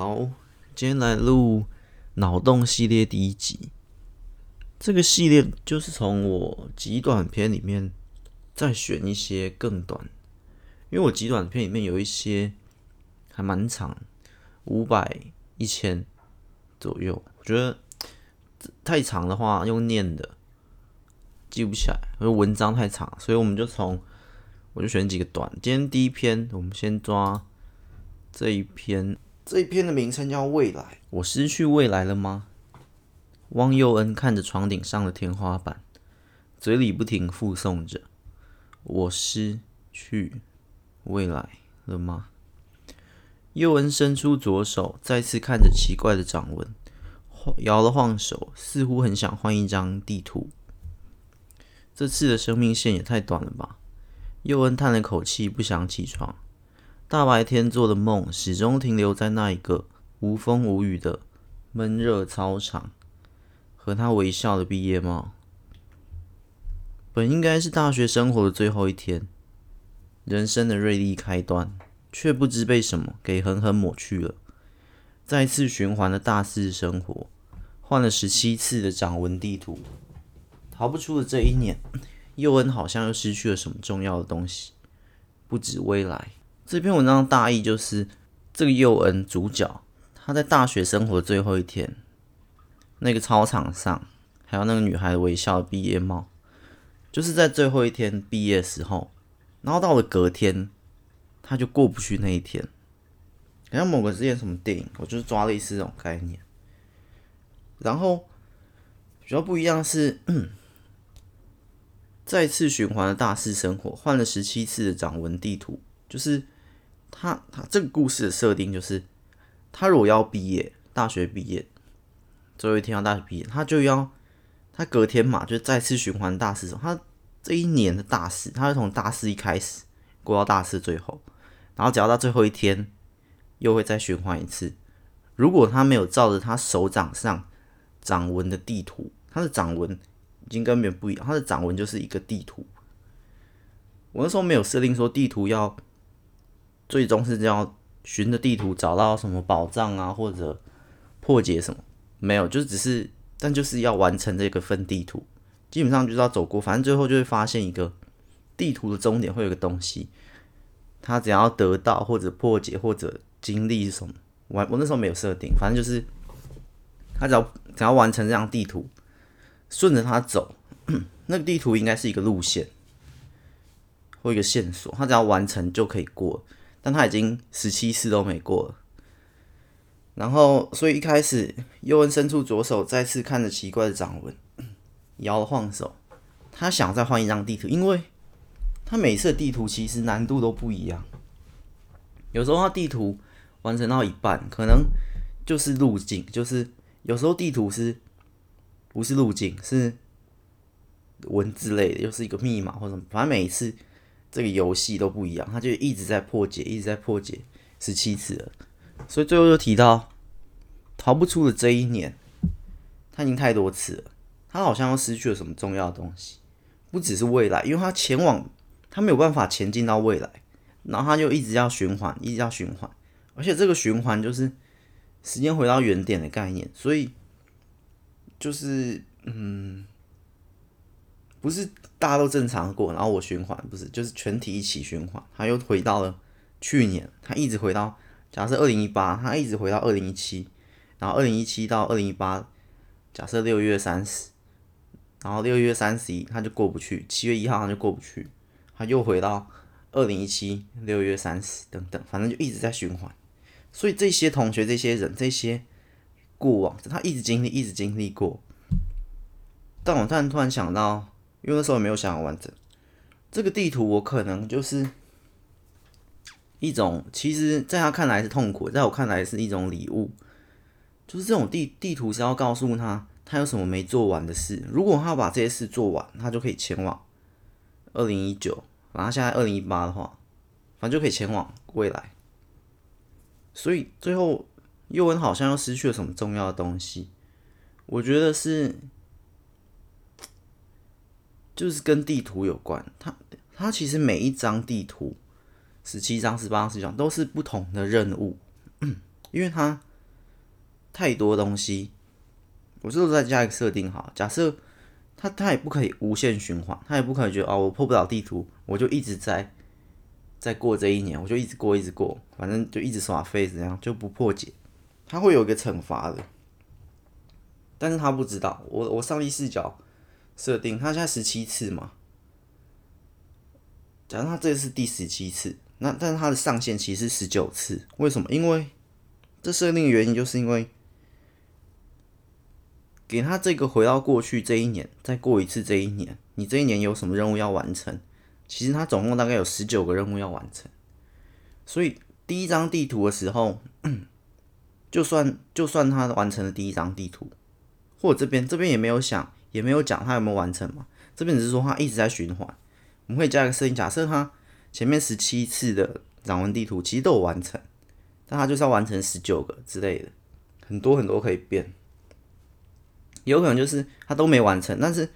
好，今天来录脑洞系列第一集。这个系列就是从我极短篇里面再选一些更短，因为我极短篇里面有一些还蛮长，五百、一千左右。我觉得太长的话用念的记不起来，因为文章太长，所以我们就从我就选几个短。今天第一篇，我们先抓这一篇。这一篇的名称叫《未来》，我失去未来了吗？汪佑恩看着床顶上的天花板，嘴里不停复诵着：“我失去未来了吗？”佑恩伸出左手，再次看着奇怪的掌纹，摇了晃手，似乎很想换一张地图。这次的生命线也太短了吧？佑恩叹了口气，不想起床。大白天做的梦，始终停留在那一个无风无雨的闷热操场，和他微笑的毕业帽。本应该是大学生活的最后一天，人生的锐利开端，却不知被什么给狠狠抹去了。再次循环的大四生活，换了十七次的掌纹地图，逃不出的这一年，佑恩好像又失去了什么重要的东西，不止未来。这篇文章大意就是，这个佑恩主角他在大学生活的最后一天，那个操场上，还有那个女孩微笑的毕业帽，就是在最后一天毕业的时候，然后到了隔天，他就过不去那一天。好像某个之前什么电影，我就是抓类似这种概念。然后比较不一样是，再次循环的大四生活，换了十七次的掌纹地图，就是。他他这个故事的设定就是，他如果要毕业，大学毕业，最后一天要大学毕业，他就要他隔天嘛，就再次循环大四。他这一年的大四，他会从大四一开始过到大四最后，然后只要到最后一天，又会再循环一次。如果他没有照着他手掌上掌纹的地图，他的掌纹已经跟别人不一样，他的掌纹就是一个地图。我那时候没有设定说地图要。最终是要循着地图找到什么宝藏啊，或者破解什么？没有，就只是，但就是要完成这个分地图，基本上就是要走过，反正最后就会发现一个地图的终点会有个东西，他只要得到或者破解或者经历什么，我我那时候没有设定，反正就是他只要只要完成这张地图，顺着它走，那个地图应该是一个路线或一个线索，他只要完成就可以过。但他已经十七次都没过了，然后所以一开始尤恩伸出左手，再次看着奇怪的掌纹，摇了晃手，他想再换一张地图，因为他每次地图其实难度都不一样，有时候他地图完成到一半，可能就是路径，就是有时候地图是不是路径，是文字类的，又是一个密码或者什么，反正每一次。这个游戏都不一样，他就一直在破解，一直在破解，十七次了。所以最后又提到逃不出的这一年，他已经太多次了，他好像又失去了什么重要的东西，不只是未来，因为他前往，他没有办法前进到未来，然后他就一直要循环，一直要循环，而且这个循环就是时间回到原点的概念，所以就是嗯。不是大家都正常过，然后我循环，不是，就是全体一起循环。他又回到了去年，他一直回到，假设二零一八，他一直回到二零一七，然后二零一七到二零一八，假设六月三十，然后六月三十一他就过不去，七月一号他就过不去，他又回到二零一七六月三十等等，反正就一直在循环。所以这些同学、这些人、这些过往，他一直经历，一直经历过。但我突然突然想到。因为那时候也没有想完整这个地图，我可能就是一种，其实在他看来是痛苦，在我看来是一种礼物。就是这种地地图是要告诉他，他有什么没做完的事。如果他要把这些事做完，他就可以前往二零一九。然后现在二零一八的话，反正就可以前往未来。所以最后佑恩好像又失去了什么重要的东西。我觉得是。就是跟地图有关，它它其实每一张地图，十七张、十八张、十九张都是不同的任务，因为它太多东西。我是再加一个设定哈，假设他他也不可以无限循环，他也不可以觉得哦，我破不了地图，我就一直在在过这一年，我就一直过一直过，反正就一直耍废这样就不破解，它会有一个惩罚的。但是他不知道，我我上帝视角设定，他现在十七次嘛，假如他这是第十七次，那但是他的上限其实是十九次，为什么？因为这设定的原因就是因为。给他这个回到过去这一年，再过一次这一年，你这一年有什么任务要完成？其实他总共大概有十九个任务要完成。所以第一张地图的时候，就算就算他完成了第一张地图，或者这边这边也没有想，也没有讲他有没有完成嘛。这边只是说他一直在循环。我们会加一个设定，假设他前面十七次的掌纹地图其实都有完成，但他就是要完成十九个之类的，很多很多可以变。有可能就是他都没完成，但是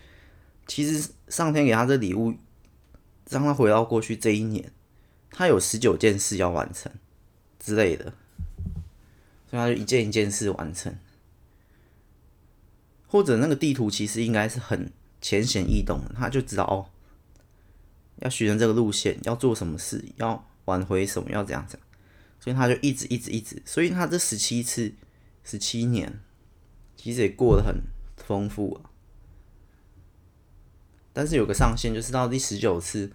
其实上天给他这礼物，让他回到过去这一年，他有十九件事要完成之类的，所以他就一件一件事完成。或者那个地图其实应该是很浅显易懂，他就知道哦，要循着这个路线，要做什么事，要挽回什么，要怎样怎样，所以他就一直一直一直，所以他这十七次十七年，其实也过得很。丰富啊，但是有个上限，就是到第十九次，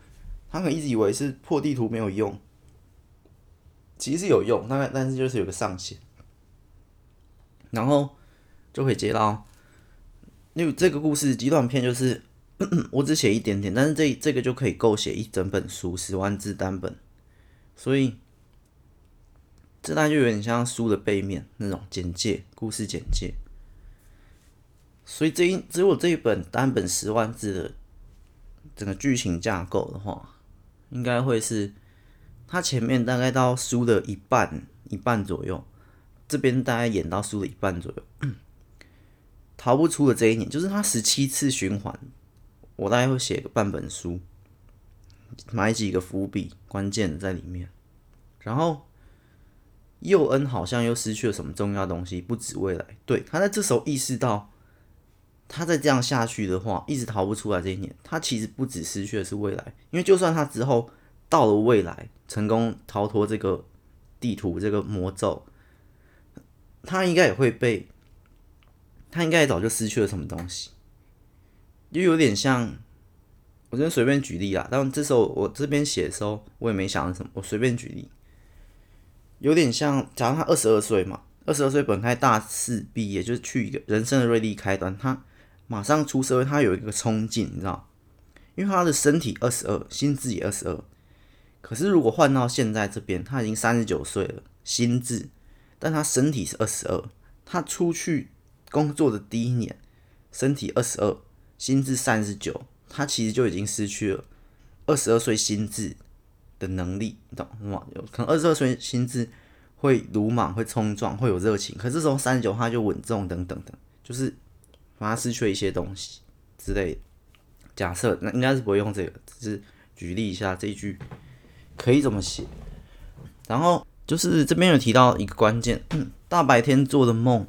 他可能一直以为是破地图没有用，其实有用，大概但是就是有个上限，然后就可以接到，因为这个故事极短篇就是 我只写一点点，但是这这个就可以够写一整本书，十万字单本，所以这单就有点像书的背面那种简介，故事简介。所以这一只有这一本单本十万字的整个剧情架构的话，应该会是它前面大概到书的一半一半左右，这边大概演到书的一半左右，逃不出的这一年，就是他十七次循环，我大概会写个半本书，埋几个伏笔关键在里面，然后佑恩好像又失去了什么重要东西，不止未来，对，他在这时候意识到。他再这样下去的话，一直逃不出来这一年，他其实不只失去的是未来，因为就算他之后到了未来，成功逃脱这个地图这个魔咒，他应该也会被，他应该也早就失去了什么东西，就有点像，我这边随便举例啦，但这时候我这边写的时候，我也没想什么，我随便举例，有点像，假如他二十二岁嘛，二十二岁本开大四毕业，就是去一个人生的锐利开端，他。马上出社会，他有一个冲劲，你知道？因为他的身体二十二，心智也二十二。可是如果换到现在这边，他已经三十九岁了，心智，但他身体是二十二。他出去工作的第一年，身体二十二，心智三十九，他其实就已经失去了二十二岁心智的能力，懂吗？有可能二十二岁心智会鲁莽、会冲撞、会有热情，可是这时候三十九他就稳重等等等，就是。把他失去了一些东西之类的，假设那应该是不会用这个，只是举例一下这一句可以怎么写。然后就是这边有提到一个关键，大白天做的梦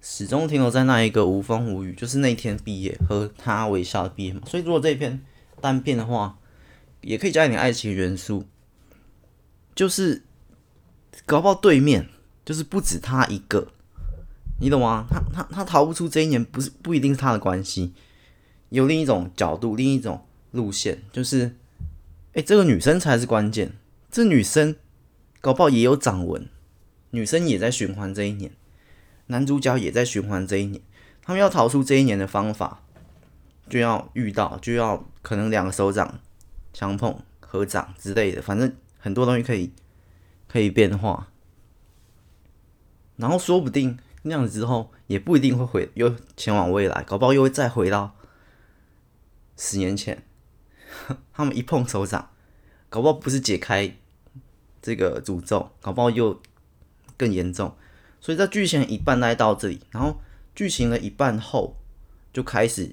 始终停留在那一个无风无雨，就是那天毕业和他微笑的毕业嘛。所以如果这篇单片的话，也可以加一点爱情元素，就是搞不好对面就是不止他一个。你懂吗？他他他逃不出这一年，不是不一定是他的关系，有另一种角度，另一种路线，就是，哎、这个女生才是关键。这女生搞不好也有掌纹，女生也在循环这一年，男主角也在循环这一年。他们要逃出这一年的方法，就要遇到，就要可能两个手掌相碰、合掌之类的，反正很多东西可以可以变化，然后说不定。那样子之后也不一定会回，又前往未来，搞不好又会再回到十年前。他们一碰手掌，搞不好不是解开这个诅咒，搞不好又更严重。所以在剧情一半来到这里，然后剧情的一半后就开始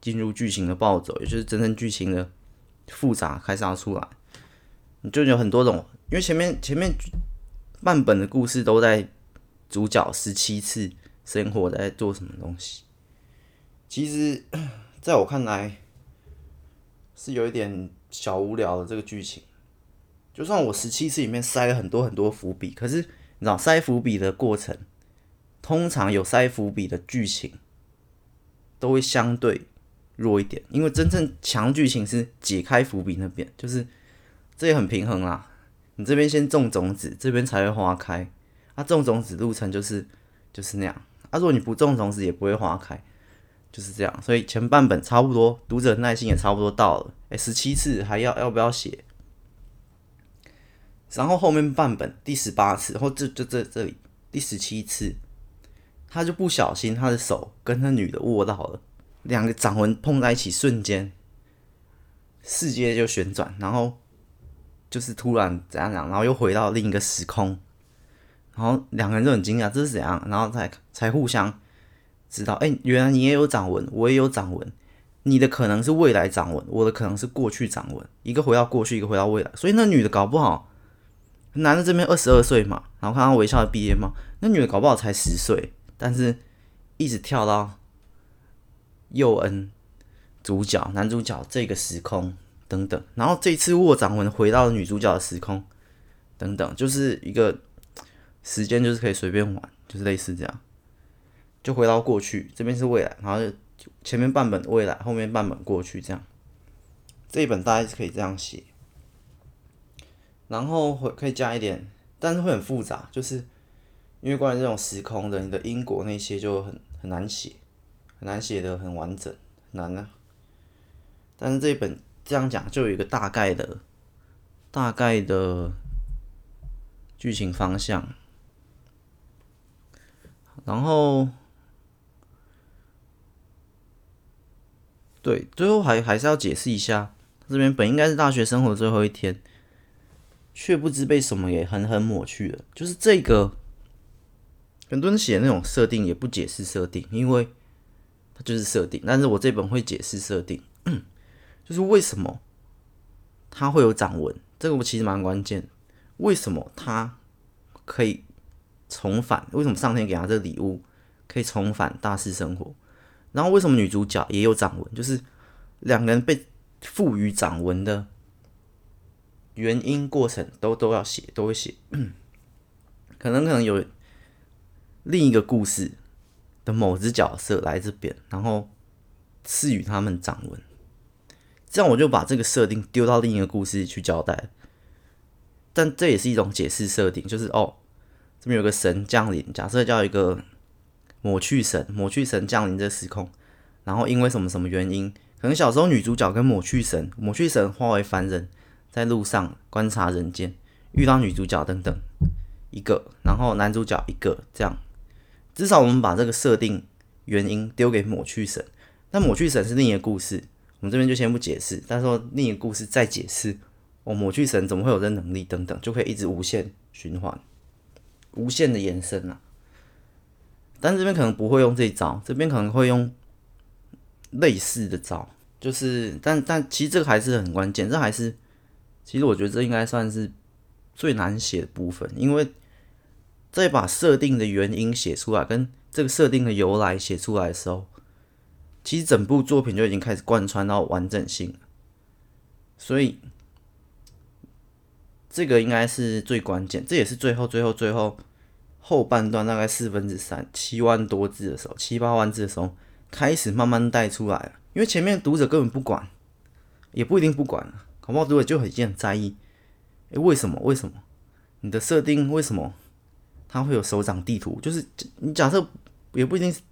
进入剧情的暴走，也就是真正剧情的复杂开始要出来。你就有很多种，因为前面前面半本的故事都在。主角十七次生活在做什么东西。其实，在我看来，是有一点小无聊的这个剧情。就算我十七次里面塞了很多很多伏笔，可是你知道塞伏笔的过程，通常有塞伏笔的剧情都会相对弱一点，因为真正强剧情是解开伏笔那边，就是这也很平衡啦。你这边先种种子，这边才会花开。啊，种种子路程就是就是那样。啊，如果你不种种子，也不会花开，就是这样。所以前半本差不多，读者耐心也差不多到了。哎，十七次还要要不要写？然后后面半本第十八次，然后这这这这里第十七次，他就不小心他的手跟那女的握到了，两个掌纹碰在一起，瞬间世界就旋转，然后就是突然怎样怎样，然后又回到另一个时空，然后两个人就很惊讶，这是怎样？然后才才互相知道，哎，原来你也有掌纹，我也有掌纹，你的可能是未来掌纹，我的可能是过去掌纹，一个回到过去，一个回到未来，所以那女的搞不好。男的这边二十二岁嘛，然后看到微笑的毕业嘛，那女的搞不好才十岁，但是一直跳到佑恩主角男主角这个时空等等，然后这次握掌纹回到了女主角的时空等等，就是一个时间就是可以随便玩，就是类似这样，就回到过去，这边是未来，然后就前面半本未来，后面半本过去这样，这一本大概是可以这样写。然后会可以加一点，但是会很复杂，就是因为关于这种时空的，你的因果那些就很很难写，很难写的很完整，很难啊。但是这一本这样讲就有一个大概的、大概的剧情方向。然后，对，最后还还是要解释一下，这边本应该是大学生活的最后一天。却不知被什么给狠狠抹去了。就是这个，很多人写的那种设定也不解释设定，因为它就是设定。但是我这本会解释设定，就是为什么它会有掌纹，这个我其实蛮关键。为什么他可以重返？为什么上天给他这个礼物可以重返大四生活？然后为什么女主角也有掌纹？就是两个人被赋予掌纹的。原因过程都都要写，都会写。可能可能有另一个故事的某只角色来这边，然后赐予他们掌纹，这样我就把这个设定丢到另一个故事去交代。但这也是一种解释设定，就是哦，这边有个神降临，假设叫一个抹去神，抹去神降临这时空，然后因为什么什么原因，可能小时候女主角跟抹去神，抹去神化为凡人。在路上观察人间，遇到女主角等等一个，然后男主角一个，这样至少我们把这个设定原因丢给抹去神。那抹去神是另一个故事，我们这边就先不解释。但是说另一个故事再解释，哦，抹去神怎么会有这能力等等，就可以一直无限循环，无限的延伸啊。但这边可能不会用这一招，这边可能会用类似的招，就是但但其实这个还是很关键，这还是。其实我觉得这应该算是最难写的部分，因为再把设定的原因写出来，跟这个设定的由来写出来的时候，其实整部作品就已经开始贯穿到完整性。所以这个应该是最关键，这也是最后最后最后后半段大概四分之三七万多字的时候，七八万字的时候开始慢慢带出来了。因为前面读者根本不管，也不一定不管好不好？读者就很很在意，诶，为什么？为什么？你的设定为什么它会有手掌地图？就是你假设也不一定是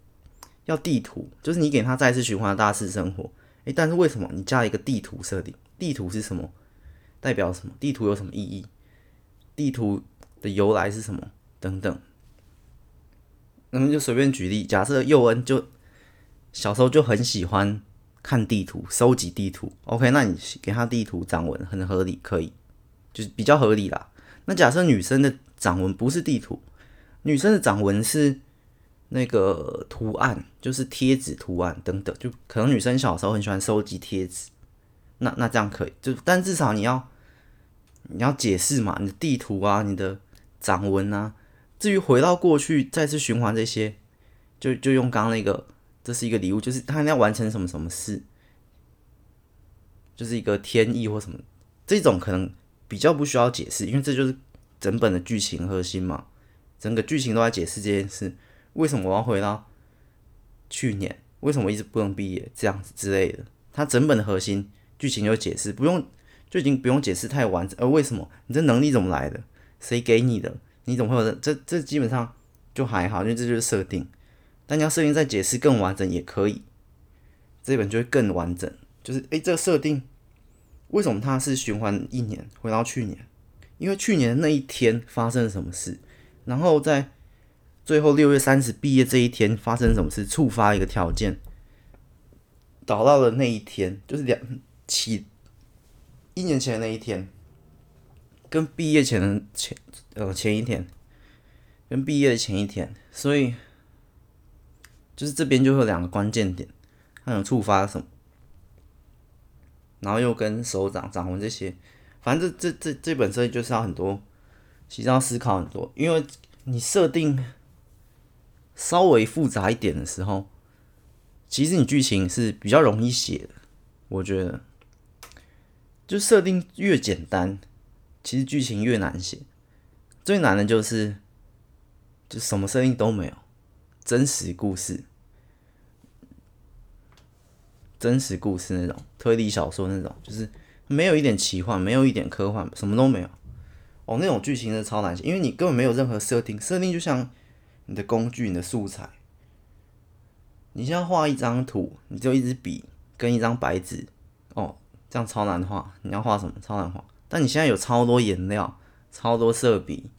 要地图，就是你给他再次循环的大四生活，诶，但是为什么你加一个地图设定？地图是什么？代表什么？地图有什么意义？地图的由来是什么？等等。那么就随便举例，假设佑恩就小时候就很喜欢。看地图，收集地图，OK，那你给他地图掌纹很合理，可以，就是比较合理啦。那假设女生的掌纹不是地图，女生的掌纹是那个图案，就是贴纸图案等等，就可能女生小时候很喜欢收集贴纸，那那这样可以，就但至少你要你要解释嘛，你的地图啊，你的掌纹啊，至于回到过去再次循环这些，就就用刚刚那个，这是一个礼物，就是他要完成什么什么事，就是一个天意或什么，这种可能比较不需要解释，因为这就是整本的剧情核心嘛，整个剧情都在解释这件事，为什么我要回到去年，为什么我一直不能毕业这样子之类的，它整本的核心剧情就解释，不用就已经不用解释太完整，而为什么你这能力怎么来的，谁给你的？你怎么会有？这这基本上就还好，因为这就是设定。但要设定再解释更完整也可以，这本就会更完整。就是诶，这个设定为什么它是循环一年回到去年？因为去年那一天发生了什么事？然后在最后六月三十毕业这一天发生什么事？触发一个条件，导到了那一天，就是两起一年前的那一天，跟毕业前的前。呃，前一天跟毕业的前一天，所以就是这边就会有两个关键点，它有触发什么，然后又跟手掌掌纹这些，反正这这这这本设计就是要很多，其实要思考很多，因为你设定稍微复杂一点的时候，其实你剧情是比较容易写的，我觉得，就设定越简单，其实剧情越难写。最难的就是，就什么设定都没有，真实故事，真实故事那种推理小说那种，就是没有一点奇幻，没有一点科幻，什么都没有。哦，那种剧情是超难写，因为你根本没有任何设定，设定就像你的工具、你的素材。你现在画一张图，你就一支笔跟一张白纸，哦，这样超难画。你要画什么？超难画。但你现在有超多颜料，超多色笔。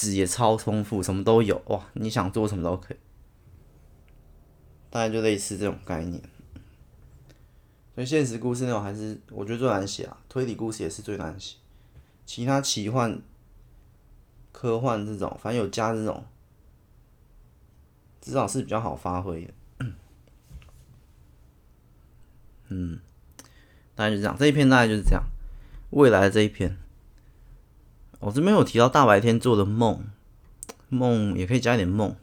纸也超丰富，什么都有哇！你想做什么都可以，大概就类似这种概念。所以现实故事那种还是我觉得最难写啊，推理故事也是最难写。其他奇幻、科幻这种，反正有加这种，至少是比较好发挥的。嗯，大概就这样，这一篇大概就是这样。未来的这一篇。我这边有提到大白天做的梦，梦也可以加一点梦，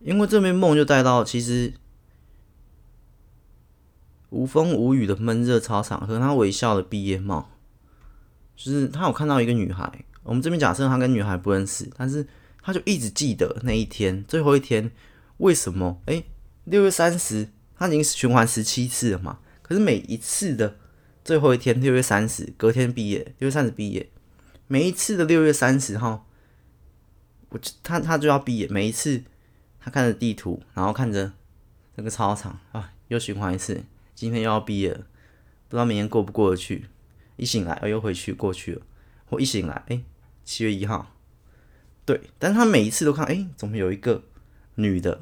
因为这边梦就带到其实无风无雨的闷热操场和他微笑的毕业帽，就是他有看到一个女孩，我们这边假设他跟女孩不认识，但是他就一直记得那一天最后一天，为什么？哎，六月三十，他已经循环十七次了嘛，可是每一次的最后一天六月三十，隔天毕业，六月三十毕业。每一次的六月三十号，我他他就要毕业。每一次他看着地图，然后看着那个操场啊，又循环一次。今天又要毕业了，不知道明天过不过得去。一醒来，又回去过去了。我一醒来，哎、欸，七月一号，对。但是他每一次都看，哎、欸，怎么有一个女的？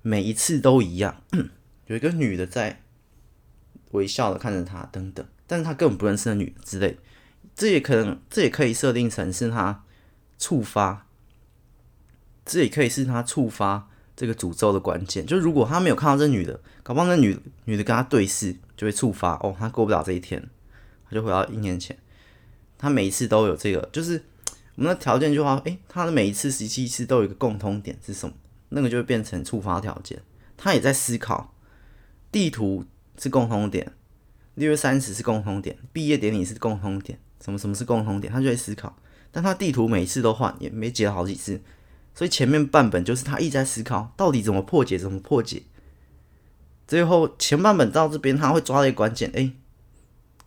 每一次都一样，有一个女的在微笑的看着他，等等。但是他根本不认识那女的之类的。这也可能，这也可以设定成是他触发，这也可以是他触发这个诅咒的关键。就如果他没有看到这女的，搞不好那女女的跟他对视，就会触发哦，他过不了这一天，他就回到一年前。他每一次都有这个，就是我们的条件就话，诶，他的每一次十七次都有一个共通点是什么？那个就会变成触发条件。他也在思考，地图是共通点，六月三十是共通点，毕业典礼是共通点。什么什么是共同点？他就会思考，但他地图每次都换，也没解好几次，所以前面半本就是他一直在思考，到底怎么破解，怎么破解。最后前半本到这边，他会抓一个关键，哎，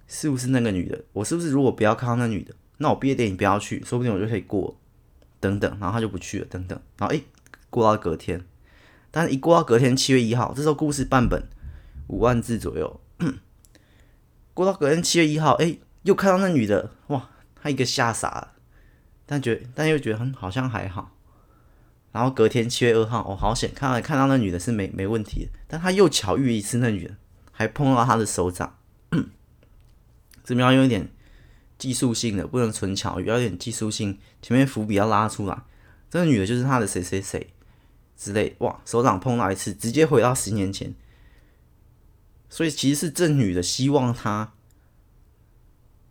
是不是那个女的？我是不是如果不要看到那女的，那我毕业典礼不要去，说不定我就可以过，等等，然后他就不去了，等等，然后哎，过到隔天，但是一过到隔天七月一号，这时候故事半本五万字左右，过到隔天七月一号，哎。又看到那女的，哇，他一个吓傻了，但觉但又觉得很好像还好。然后隔天七月二号，哦，好险，看到看到那女的是没没问题，但他又巧遇一次那女的，还碰到他的手掌。这边要用一点技术性的，不能纯巧遇，要有点技术性，前面伏笔要拉出来。这个女的就是他的谁谁谁之类，哇，手掌碰到一次，直接回到十年前。所以其实是这女的希望他。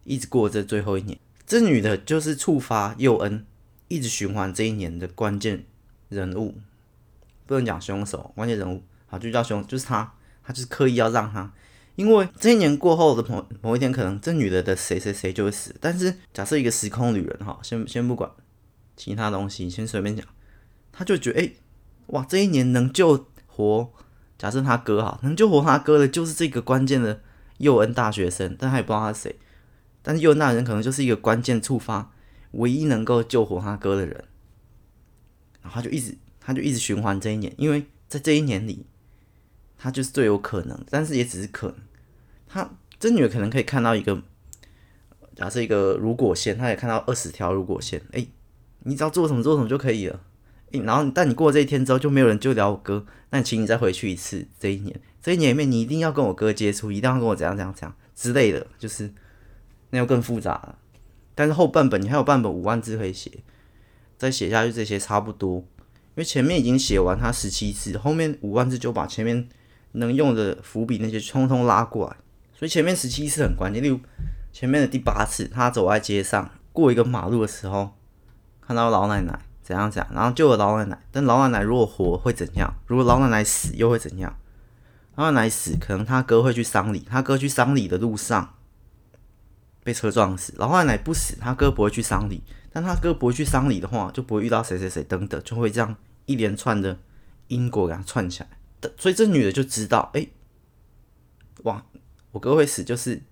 一直过这最后一年，这女的就是触发佑恩一直循环这一年的关键人物，不能讲凶手，关键人物，好，就叫凶，就是他，他就是刻意要让他，因为这一年过后的某某一天，可能这女的的谁谁谁就会死。但是假设一个时空旅人，哈，先先不管其他东西，先随便讲，他就觉得，哎、哇，这一年能救活，假设他哥哈，能救活他哥的，就是这个关键的佑恩大学生，但他也不知道他是谁。但是佑恩那人可能就是一个关键触发，唯一能够救活他哥的人，然后他就一直，他就一直循环这一年，因为在这一年里，他就是最有可能，但是也只是可能。他这女的可能可以看到一个，假设一个如果线，他也看到二十条如果线，哎，你只要做什么做什么就可以了，哎，然后但你过这一天之后就没有人救了我哥，那请你再回去一次，这一年，这一年里面你一定要跟我哥接触，一定要跟我怎样怎样怎样之类的，就是。那又更复杂了，但是后半本你还有半本五万字可以写，再写下去这些差不多，因为前面已经写完它十七次，后面五万字就把前面能用的伏笔那些通通拉过来，所以前面十七次很关键。例如前面的第八次，他走在街上过一个马路的时候，看到老奶奶怎样怎样，然后救了老奶奶，但老奶奶如果活会怎样？如果老奶奶死又会怎样？老奶奶死，可能他哥会去丧礼，他哥去丧礼的路上。被车撞死，老奶奶不死，他哥不会去丧礼，但他哥不会去丧礼的话，就不会遇到谁谁谁等等，就会这样一连串的因果给他串起来。所以这女的就知道，哎、哇，我哥会死，就是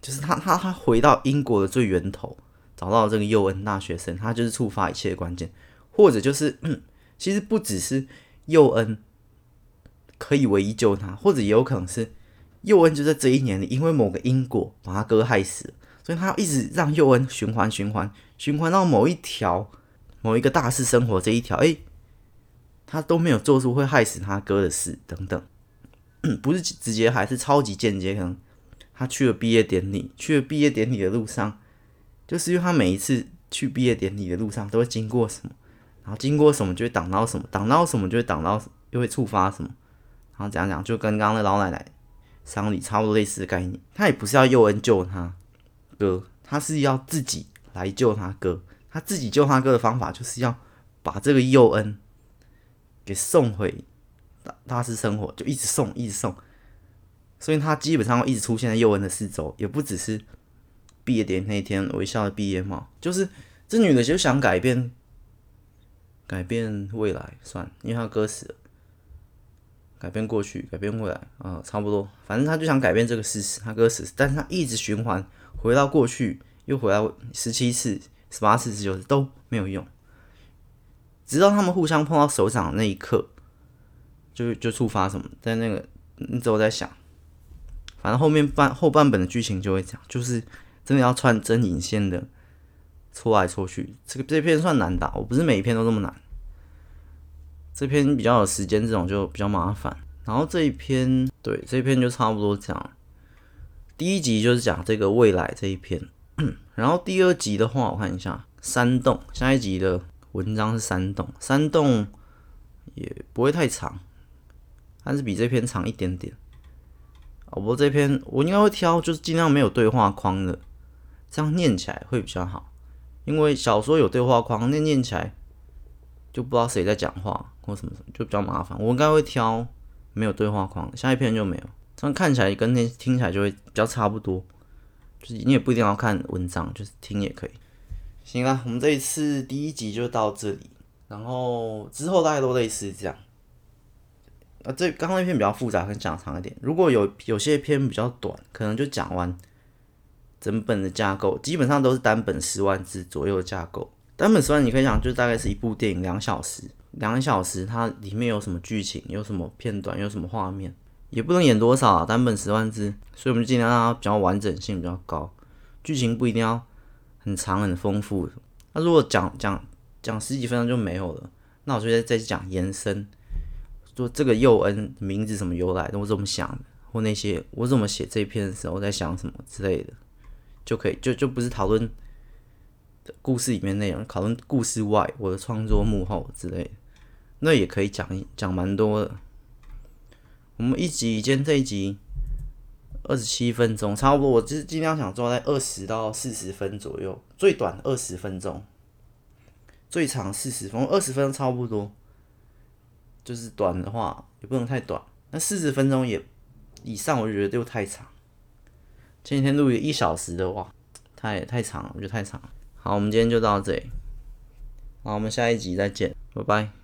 就是他他他回到因果的最源头，找到这个佑恩大学生，他就是触发一切的关键，或者就是其实不只是佑恩可以唯一救他，或者也有可能是。佑恩就在这一年里，因为某个因果把他哥害死，所以他要一直让佑恩循环、循环、循环到某一条、某一个大事生活这一条，哎，他都没有做出会害死他哥的事等等，不是直接还是超级间接，可能他去了毕业典礼，去了毕业典礼的路上，就是因为他每一次去毕业典礼的路上都会经过什么，然后经过什么就会挡到什么，挡到什么就会挡到，又会触发什么，然后讲讲就跟刚刚的老奶奶。丧礼差不多类似的概念，他也不是要佑恩救他哥，他是要自己来救他哥。他自己救他哥的方法，就是要把这个佑恩给送回大大师生活，就一直送，一直送。所以他基本上一直出现在佑恩的四周，也不只是毕业典礼那天微笑的毕业帽，就是这女的就想改变，改变未来，算，因为他哥死了。改变过去，改变未来，啊、差不多。反正他就想改变这个事实，他哥死，但是他一直循环，回到过去，又回到十七次、十八次、十九次都没有用，直到他们互相碰到手掌的那一刻，就就触发什么，在那个你之后在想，反正后面半后半本的剧情就会讲，就是真的要串针引线的，戳来戳去。这个这篇算难打，我不是每一篇都这么难。这篇比较有时间，这种就比较麻烦。然后这一篇，对，这一篇就差不多讲。第一集就是讲这个未来这一篇，然后第二集的话，我看一下山洞。下一集的文章是山洞，山洞也不会太长，但是比这篇长一点点。不过这篇我应该会挑，就是尽量没有对话框的，这样念起来会比较好。因为小说有对话框，那念起来。就不知道谁在讲话或什么什么，就比较麻烦。我应该会挑没有对话框，下一篇就没有。这样看起来跟那听起来就会比较差不多。就是你也不一定要看文章，就是听也可以。行了，我们这一次第一集就到这里，然后之后大概都类似这样。啊，这刚刚那篇比较复杂，跟讲长一点。如果有有些篇比较短，可能就讲完整本的架构，基本上都是单本十万字左右的架构。单本十万，你可以想，就大概是一部电影，两小时，两小时，它里面有什么剧情，有什么片段，有什么画面，也不能演多少啊。单本十万字，所以我们就尽量让它比较完整性比较高，剧情不一定要很长很丰富。那如果讲讲讲十几分钟就没有了，那我就再再讲延伸，说这个佑恩名字什么由来的，我怎么想的，或那些我怎么写这篇的时候在想什么之类的，就可以就就不是讨论。故事里面内容，讨论故事外我的创作幕后之类的，那也可以讲讲蛮多的。我们一集，今天这一集二十七分钟，差不多，我就是尽量想做在二十到四十分左右，最短二十分钟，最长四十分，二十分钟差不多，就是短的话也不能太短，那四十分钟也以上，我就觉得又太长。前几天录一一小时的话，太太长了，我觉得太长了。好，我们今天就到这里，好，我们下一集再见，拜拜。